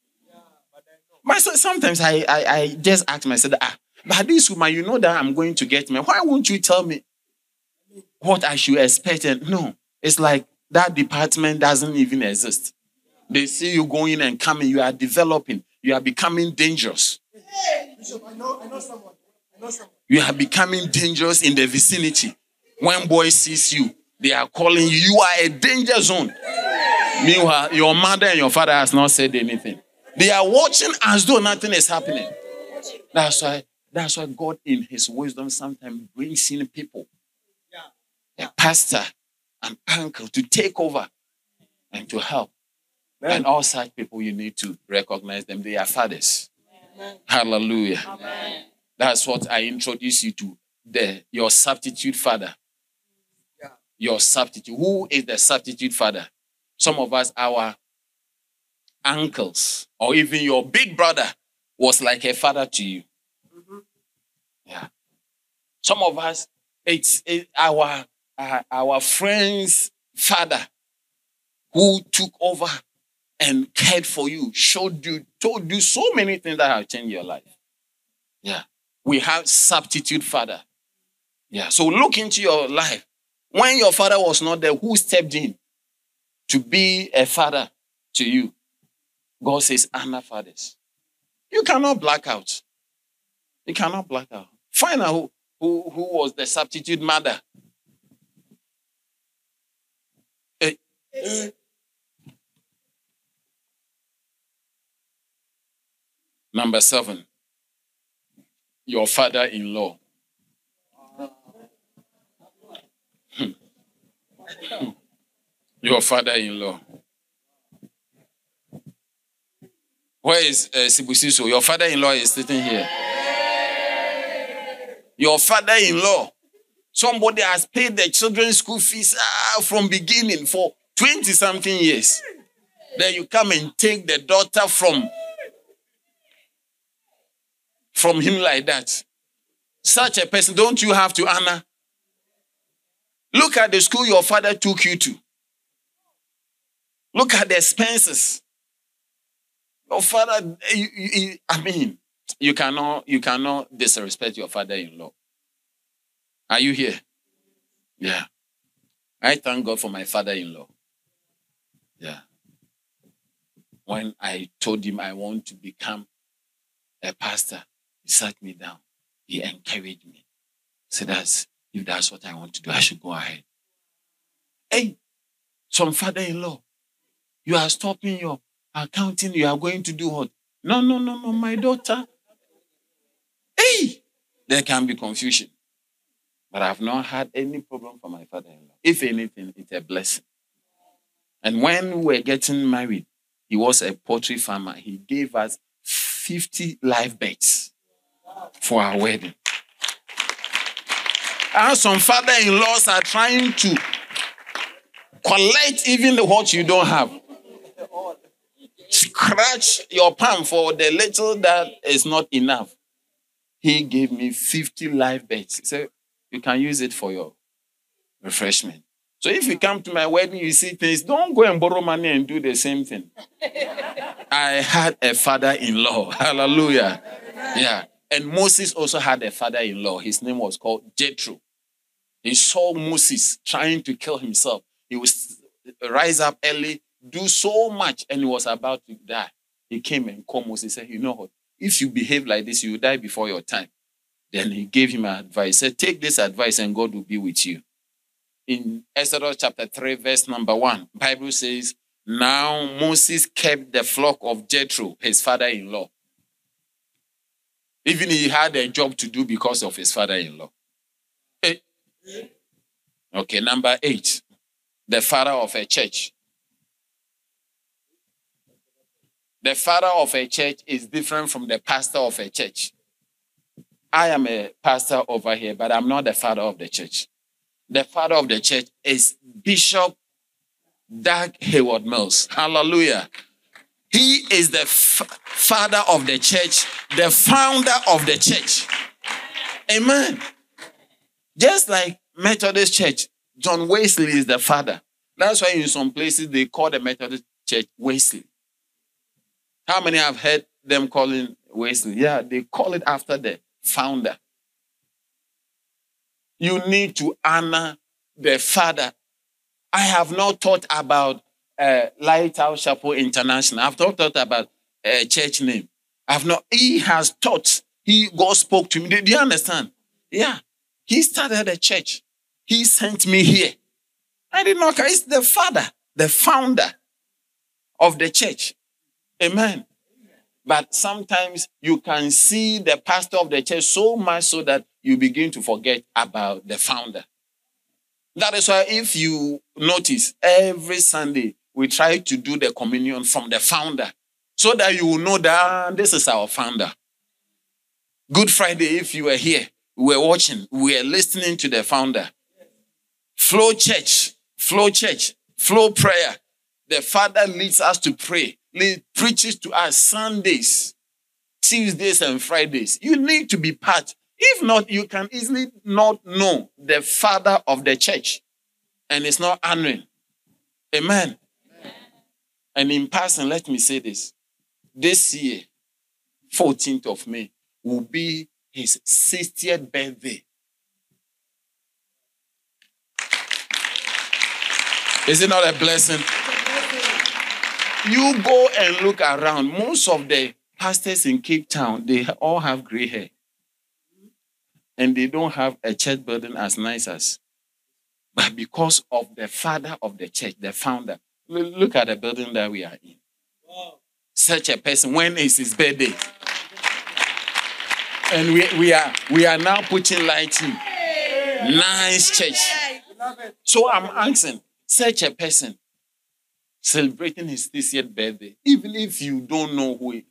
But so- sometimes I, I, I just ask myself, ah, but this woman, you know that I'm going to get me. Why won't you tell me what I should expect? And no, it's like that department doesn't even exist. They see you going and coming, you are developing, you are becoming dangerous. Bishop, I know, I know someone. I know someone. You are becoming dangerous in the vicinity. When boy sees you, they are calling you. You are a danger zone. Meanwhile, your mother and your father has not said anything. They are watching as though nothing is happening. That's why. That's why God, in His wisdom, sometimes brings in people, a pastor, an uncle, to take over and to help. And all such people, you need to recognize them. They are fathers. Hallelujah. That's what I introduce you to. The your substitute father. Your substitute. Who is the substitute father? Some of us, our uncles, or even your big brother was like a father to you. Yeah. Some of us, it's it- our uh, our friend's father who took over and cared for you, showed you, told you so many things that have changed your life. Yeah. We have substitute father. Yeah. So look into your life. When your father was not there, who stepped in to be a father to you? God says, honor fathers. You cannot black out. You cannot black out. Find out who, who, who was the substitute mother. Eh, Number seven, your father in law. Your father in law. Where is uh, Sibusiso? Your father in law is sitting here. Your father in law. Somebody has paid the children's school fees ah, from beginning for 20 something years. Then you come and take the daughter from from him like that. Such a person, don't you have to honor? Look at the school your father took you to. Look at the expenses. Your father, eh, you- you- you- I mean, you cannot, you cannot disrespect your father-in-law. Are you here? Yeah. I thank God for my father-in-law. Yeah. When I told him I want to become a pastor, he sat me down. He encouraged me. Said that's if that's what I want to do, I should go ahead. Hey, some father-in-law, you are stopping your accounting, you are going to do what? No, no, no, no, my daughter. Hey, there can be confusion. But I've not had any problem for my father-in-law. If anything, it's a blessing. And when we were getting married, he was a poultry farmer. He gave us 50 live birds for our wedding. And some father-in-laws are trying to collect even what you don't have. Scratch your palm for the little that is not enough. He gave me 50 live birds. He said, you can use it for your refreshment. So if you come to my wedding, you see things, don't go and borrow money and do the same thing. I had a father-in-law. Hallelujah. Yeah. And Moses also had a father-in-law. His name was called Jethro. He saw Moses trying to kill himself. He was rise up early, do so much, and he was about to die. He came and called Moses. He said, You know what? If you behave like this, you will die before your time. Then he gave him advice. He said, Take this advice and God will be with you. In Exodus chapter 3, verse number 1, Bible says, Now Moses kept the flock of Jethro, his father-in-law. Even he had a job to do because of his father-in-law. Eh? Okay, number eight, the father of a church. The father of a church is different from the pastor of a church. I am a pastor over here, but I'm not the father of the church. The father of the church is Bishop Dag Heward-Mills. Hallelujah. He is the f- father of the church, the founder of the church. Amen. Just like Methodist Church, John Wesley is the father. That's why in some places they call the Methodist Church Wesley. How many have heard them calling Wesley? Yeah, they call it after the founder. You need to honor the father. I have not thought about uh, Lighthouse Chapel International. I've not thought about a uh, church name. I've not. He has taught. He God spoke to me. Do, do you understand? Yeah. He started a church. He sent me here. I did not. He's the father, the founder of the church. Amen. But sometimes you can see the pastor of the church so much so that you begin to forget about the founder. That is why, if you notice, every Sunday we try to do the communion from the founder so that you will know that this is our founder. Good Friday, if you were here, we were watching, we were listening to the founder. Flow church, flow church, flow prayer. The father leads us to pray, lead, preaches to us Sundays, Tuesdays, and Fridays. You need to be part. If not, you can easily not know the father of the church. And it's not honoring. Amen. Amen. And in passing, let me say this. This year, 14th of May, will be his 60th birthday. Is it not a blessing? You go and look around. Most of the pastors in Cape Town, they all have gray hair. And they don't have a church building as nice as. But because of the father of the church, the founder, look at the building that we are in. Such a person, when is his birthday? And we, we are we are now putting lighting. Nice church. So I'm asking, such a person celebrating his 60th birthday, even if you don't know who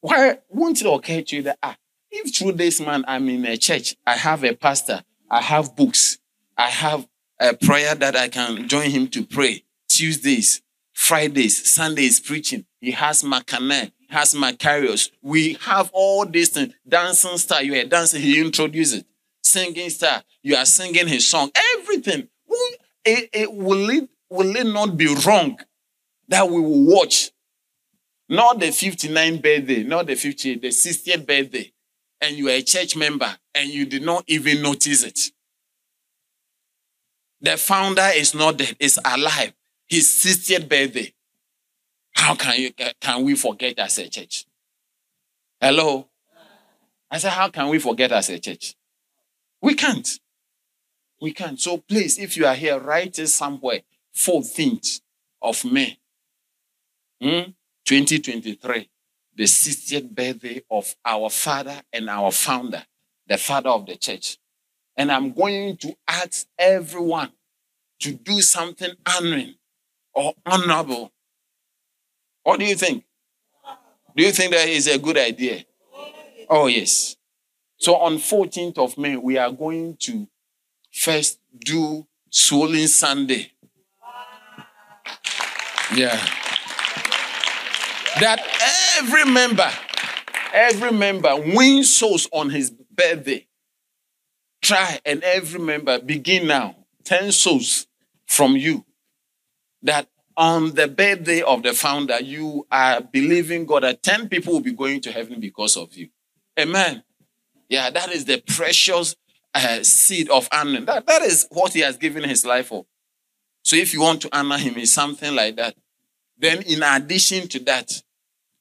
why won't it occur to you that ah, if through this man I'm in a church, I have a pastor, I have books, I have a prayer that I can join him to pray. Tuesdays, Fridays, Sundays preaching. He has Makane, has Macarius. We have all these things. Dancing star, you are dancing, he introduces it. Singing star, you are singing his song. Everything. It, it, eh, eh, will, it, will it not be wrong that we will watch? Not the 59th birthday, not the 50th, the 60th birthday. And you are a church member and you did not even notice it. The founder is not dead, is alive. His 60th birthday. How can you can we forget as a church? Hello? I said, how can we forget as a church? We can't. We can't. So please, if you are here, write it somewhere. 14th of May, hmm? 2023, the 60th birthday of our father and our founder, the father of the church. And I'm going to ask everyone to do something honoring or honorable. What do you think? Do you think that is a good idea? Oh, yes. So on 14th of May, we are going to first do Soul-winning Sunday. Yeah. That every member, every member wins souls on his birthday. Try and every member begin now. 10 souls from you. That on the birthday of the founder, you are believing God that 10 people will be going to heaven because of you. Amen. Yeah, that is the precious uh, seed of honor. That, that is what he has given his life for. So if you want to honor him, it's something like that. Then, in addition to that,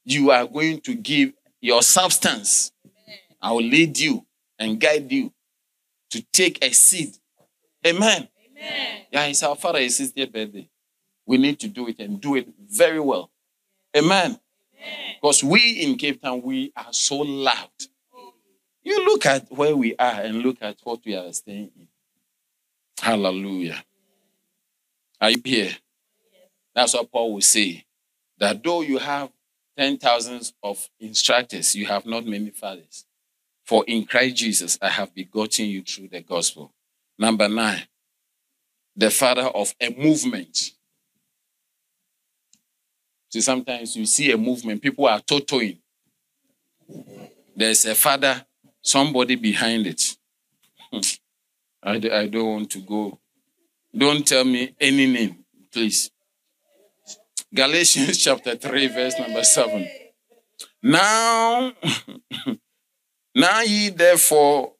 you are going to give your substance. I will lead you and guide you to take a seed. Amen. Amen. Yeah, it's our father, his 60th birthday. We need to do it and do it very well. Amen. Because we in Cape Town, we are so loud. You look at where we are and look at what we are staying in. Hallelujah. Are you here? That's what Paul will say. That though you have ten thousands of instructors, you have not many fathers. For in Christ Jesus, I have begotten you through the gospel. Number nine, the father of a movement. See, sometimes you see a movement, people are totoing. There's a father, somebody behind it. Hmm. I, I don't want to go. Don't tell me any name, please. Galatians chapter 3, verse number 7. Now, now ye therefore,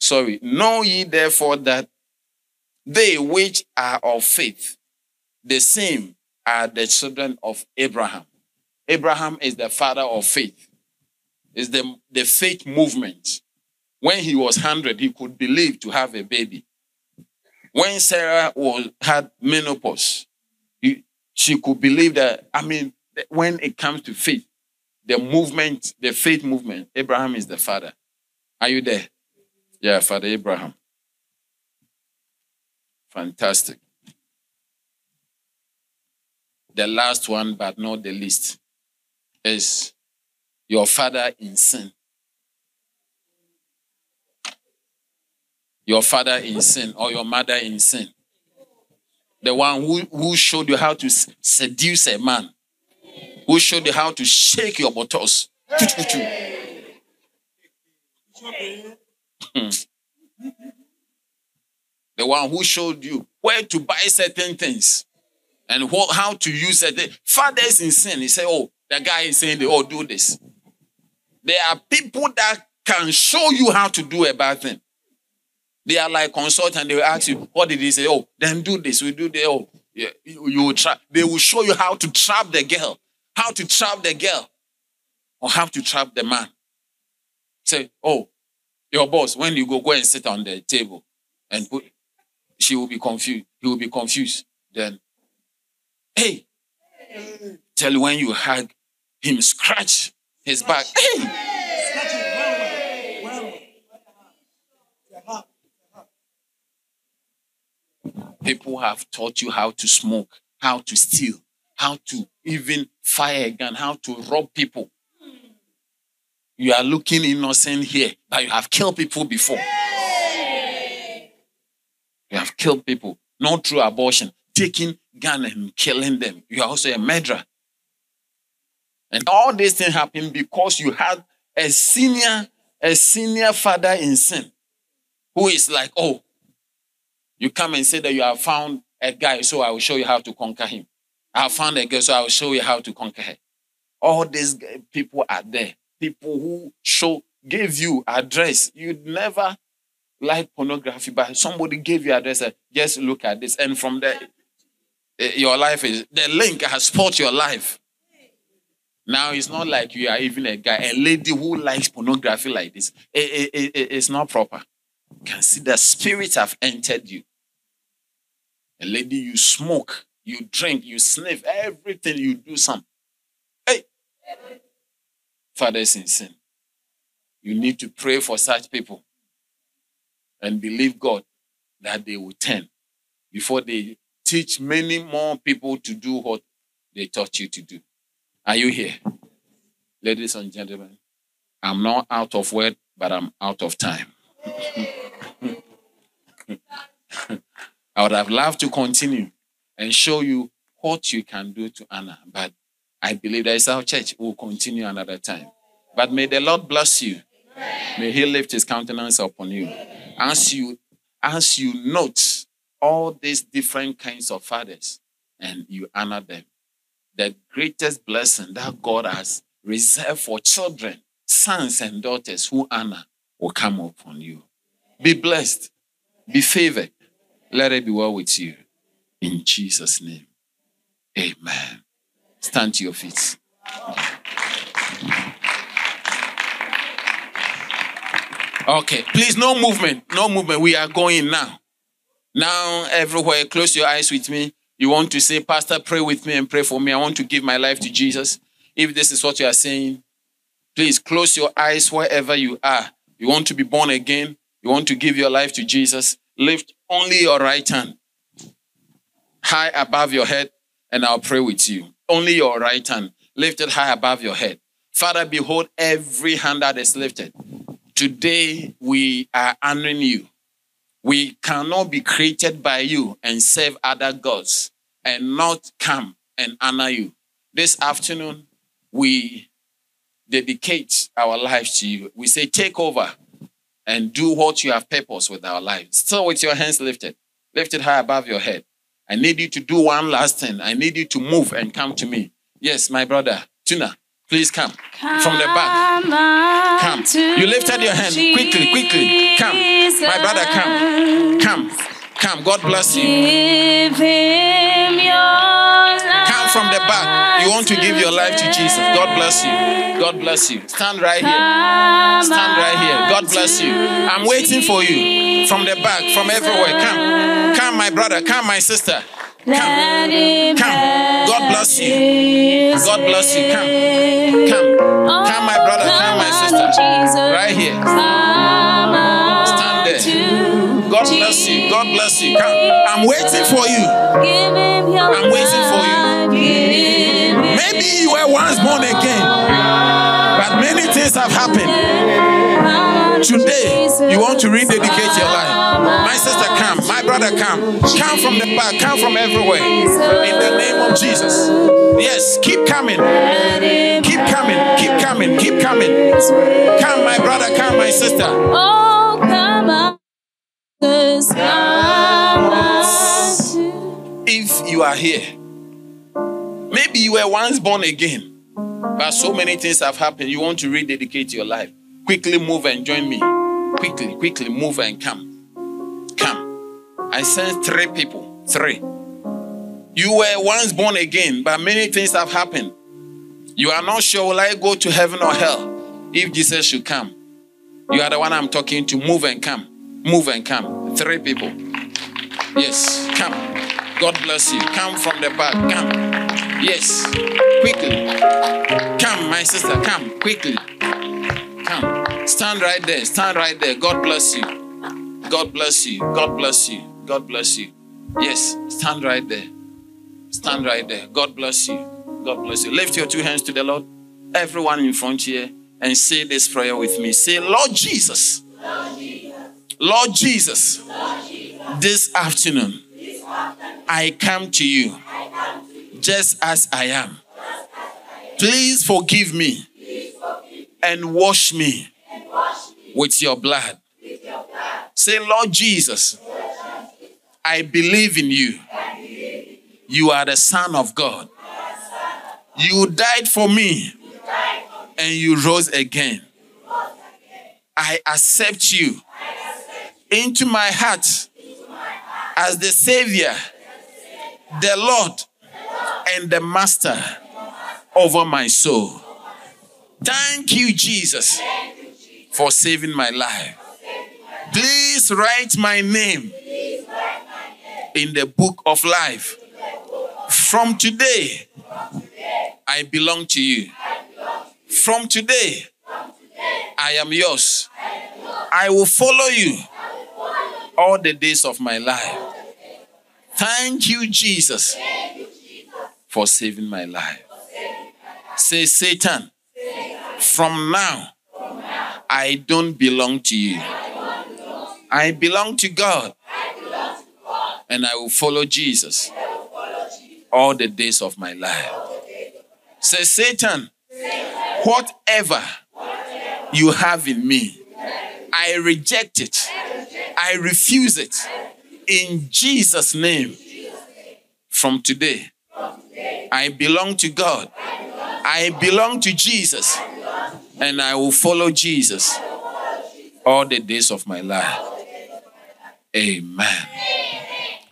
sorry, know ye therefore that they which are of faith, the same are the children of Abraham. Abraham is the father of faith. Is the, the faith movement. When he was 100, he could believe to have a baby. When Sarah was, had menopause, he, she could believe that, I mean, when it comes to faith, the movement, the faith movement, Abraham is the father. Are you there? Yeah, Father Abraham. Fantastic the last one, but not the least, is your father in sin. Your father in sin or your mother in sin. The one who, who showed you how to seduce a man, who showed you how to shake your buttocks. Hmm. the one who showed you where to buy certain things and what, how to use it. Fathers in sin, he say, oh, the guy is saying, they all do this. There are people that can show you how to do a bad thing. They are like consultant. They will ask you, what did he say? Oh, then do this. We do the oh, yeah, you, you will trap. They will show you how to trap the girl, how to trap the girl, or how to trap the man. Say, oh, your boss, when you go, go and sit on the table and put, she will be confused. He will be confused. Then Hey. Tell when you hug him, scratch his back. Hey. People have taught you how to smoke, how to steal, how to even fire a gun, how to rob people. You are looking innocent here, but you have killed people before. You have killed people, not through abortion, taking gun and killing them. You are also a murderer. And all these things happen because you had a senior, a senior father in sin who is like, oh, you come and say that you have found a guy, so I will show you how to conquer him. I found a girl, so I will show you how to conquer her. All these people are there. People who show gave you address. You'd never like pornography, but somebody gave you address. Just look at this, and from there Eh, your life is the link has spoiled your life. Now it's not like you are even a guy, a lady who likes pornography like this. It, it, it, it's not proper. You can see the spirit have entered you. A lady, you smoke, you drink, you sniff, everything you do some. Hey, fathers in sin. You need to pray for such people and believe God that they will turn before they teach many more people to do what they taught you to do. Are you here? Ladies and gentlemen, I'm not out of word, but I'm out of time. I would have loved to continue and show you what you can do to Anna, but I believe that is our church will continue another time. But may the Lord bless you. May He lift His countenance upon you. As you as you note all these different kinds of fathers and you honor them. The greatest blessing that God has reserved for children, sons and daughters who honor will come upon you. Be blessed. Be favored. Let it be well with you. In Jesus' name. Amen. Stand to your feet. Okay, please, no movement. No movement. We are going now. Now, everywhere, close your eyes with me. You want to say, Pastor, pray with me and pray for me. I want to give my life to Jesus. If this is what you are saying, please close your eyes wherever you are. You want to be born again. You want to give your life to Jesus. Lift only your right hand high above your head, and I'll pray with you. Only your right hand lifted high above your head. Father, behold every hand that is lifted. Today we are honoring you. We cannot be created by you and serve other gods and not come and honor you. This afternoon, we dedicate our lives to you. We say, take over and do what you have purpose with our lives. Still with your hands lifted, lifted high above your head. I need you to do one last thing. I need you to move and come to me. Yes, my brother, Tuna. Please come. come from the back. Come. You lifted your hand. Quickly, quickly. Come. My brother, come. Come. Come. God bless you. Come from the back. You want to give your life to Jesus. God bless you. God bless you. Stand right here. Stand right here. God bless you. I'm waiting for you. From the back, from everywhere. Come. Come, my brother. Come, my sister. Come. Come. God bless you. God bless you. Come. Come. Come, my brother. Come, my sister. Right here. Stand there. God bless you. God bless you. Come. I'm waiting for you. I'm waiting for you. Maybe you were once born again, but many things have happened. Today, you want to rededicate your life. My sister, come. My brother, come. Come from the back. Come from everywhere. In the name of Jesus. Yes, keep coming. Keep coming. Keep coming. Keep coming. Come, my brother. Come, my sister. Oh, come on. If you are here, maybe you were once born again, but so many things have happened. You want to rededicate your life. Quickly move and join me. Quickly, quickly move and come. Come. I sent three people. Three. You were once born again, but many things have happened. You are not sure will I go to heaven or hell if Jesus should come. You are the one I'm talking to. Move and come. Move and come. Three people. Yes, come. God bless you. Come from the back. Come. Yes. Quickly. Come, my sister. Come quickly. Come. Stand right there. Stand right there. God bless you. God bless you. God bless you. God bless you. Yes. Stand right there. Stand right there. God bless you. God bless you. Lift your two hands to the Lord. Everyone in front here and say this prayer with me. Say, Lord Jesus. Lord Jesus. Lord Jesus. This, afternoon, I come to you, just. As I am. Please forgive me and wash me, and wash me with, your blood. with your blood. Say, Lord Jesus, I believe in you. you. are the Son of God. You died for me and you rose again. I accept you into my heart as the Savior, the Lord, and the Master over my soul. Thank you, Jesus, for saving my life. Please write my name in the book of life. From today, I belong to you. From today, I am yours. I will follow you all the days of my life. Thank you, Jesus, for saving my life. Say, Satan, from now, I don't belong to you. I belong to God. And I will follow Jesus all the days of my life. Say, Satan, whatever you have in me, I reject it. I refuse it. In Jesus' name, from today, I belong to God. I belong to Jesus and I will follow Jesus all the days of my life. Amen.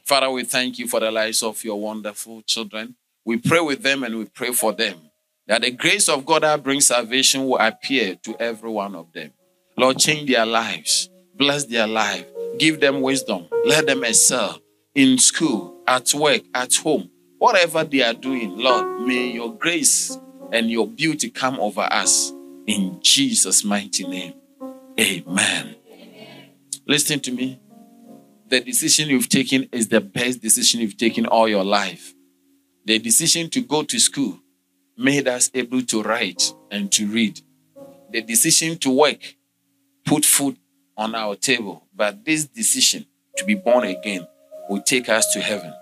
Father, we thank you for the lives of your wonderful children. We pray with them and we pray for them that the grace of God that brings salvation will appear to every one of them. Lord, change their lives, bless their life, give them wisdom, let them excel in school, at work, at home, whatever they are doing. Lord, may your grace and your beauty come over us in Jesus' mighty name. Amen. Listen to me. The decision you've taken is the best decision you've taken all your life. The decision to go to school made us able to write and to read. The decision to work put food on our table. But this decision to be born again will take us to heaven.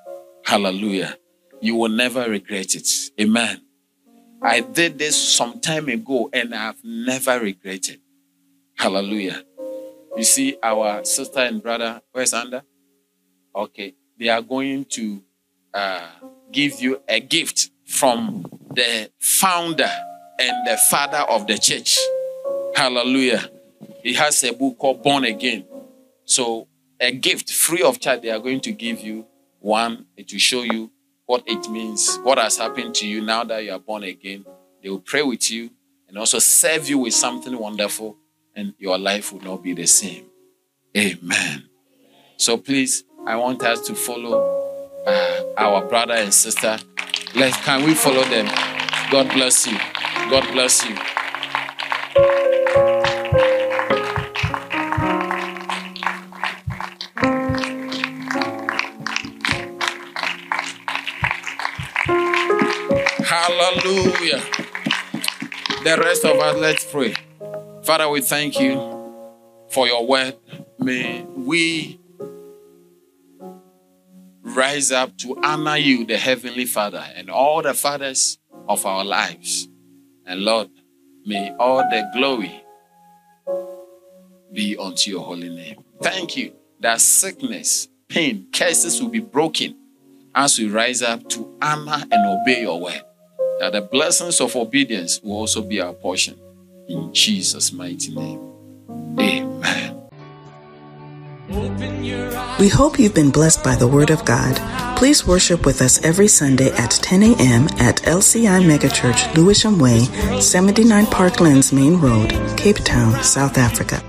Hallelujah. You will never regret it. Amen. I did this some time ago and I've never regretted. Hallelujah. You see, our sister and brother, where's Under? Okay. They are going to uh, give you a gift from the founder and the father of the church. Hallelujah. He has a book called Born Again. So, a gift free of charge, they are going to give you one to show you what it means, what has happened to you now that you are born again. They will pray with you and also serve you with something wonderful, and your life will not be the same. Amen. So, please, I want us to follow uh, our brother and sister. Let can we follow them? God bless you. God bless you. Hallelujah. The rest of us, let's pray. Father, we thank you for your word. May we rise up to honor you, the Heavenly Father, and all the fathers of our lives. And Lord, may all the glory be unto your holy name. Thank you that sickness, pain, curses will be broken as we rise up to honor and obey your word. That the blessings of obedience will also be our portion. In Jesus' mighty name. Amen. We hope you've been blessed by the Word of God. Please worship with us every Sunday at 10 a.m. at LCI Megachurch, Lewisham Way, 79 Parklands Main Road, Cape Town, South Africa.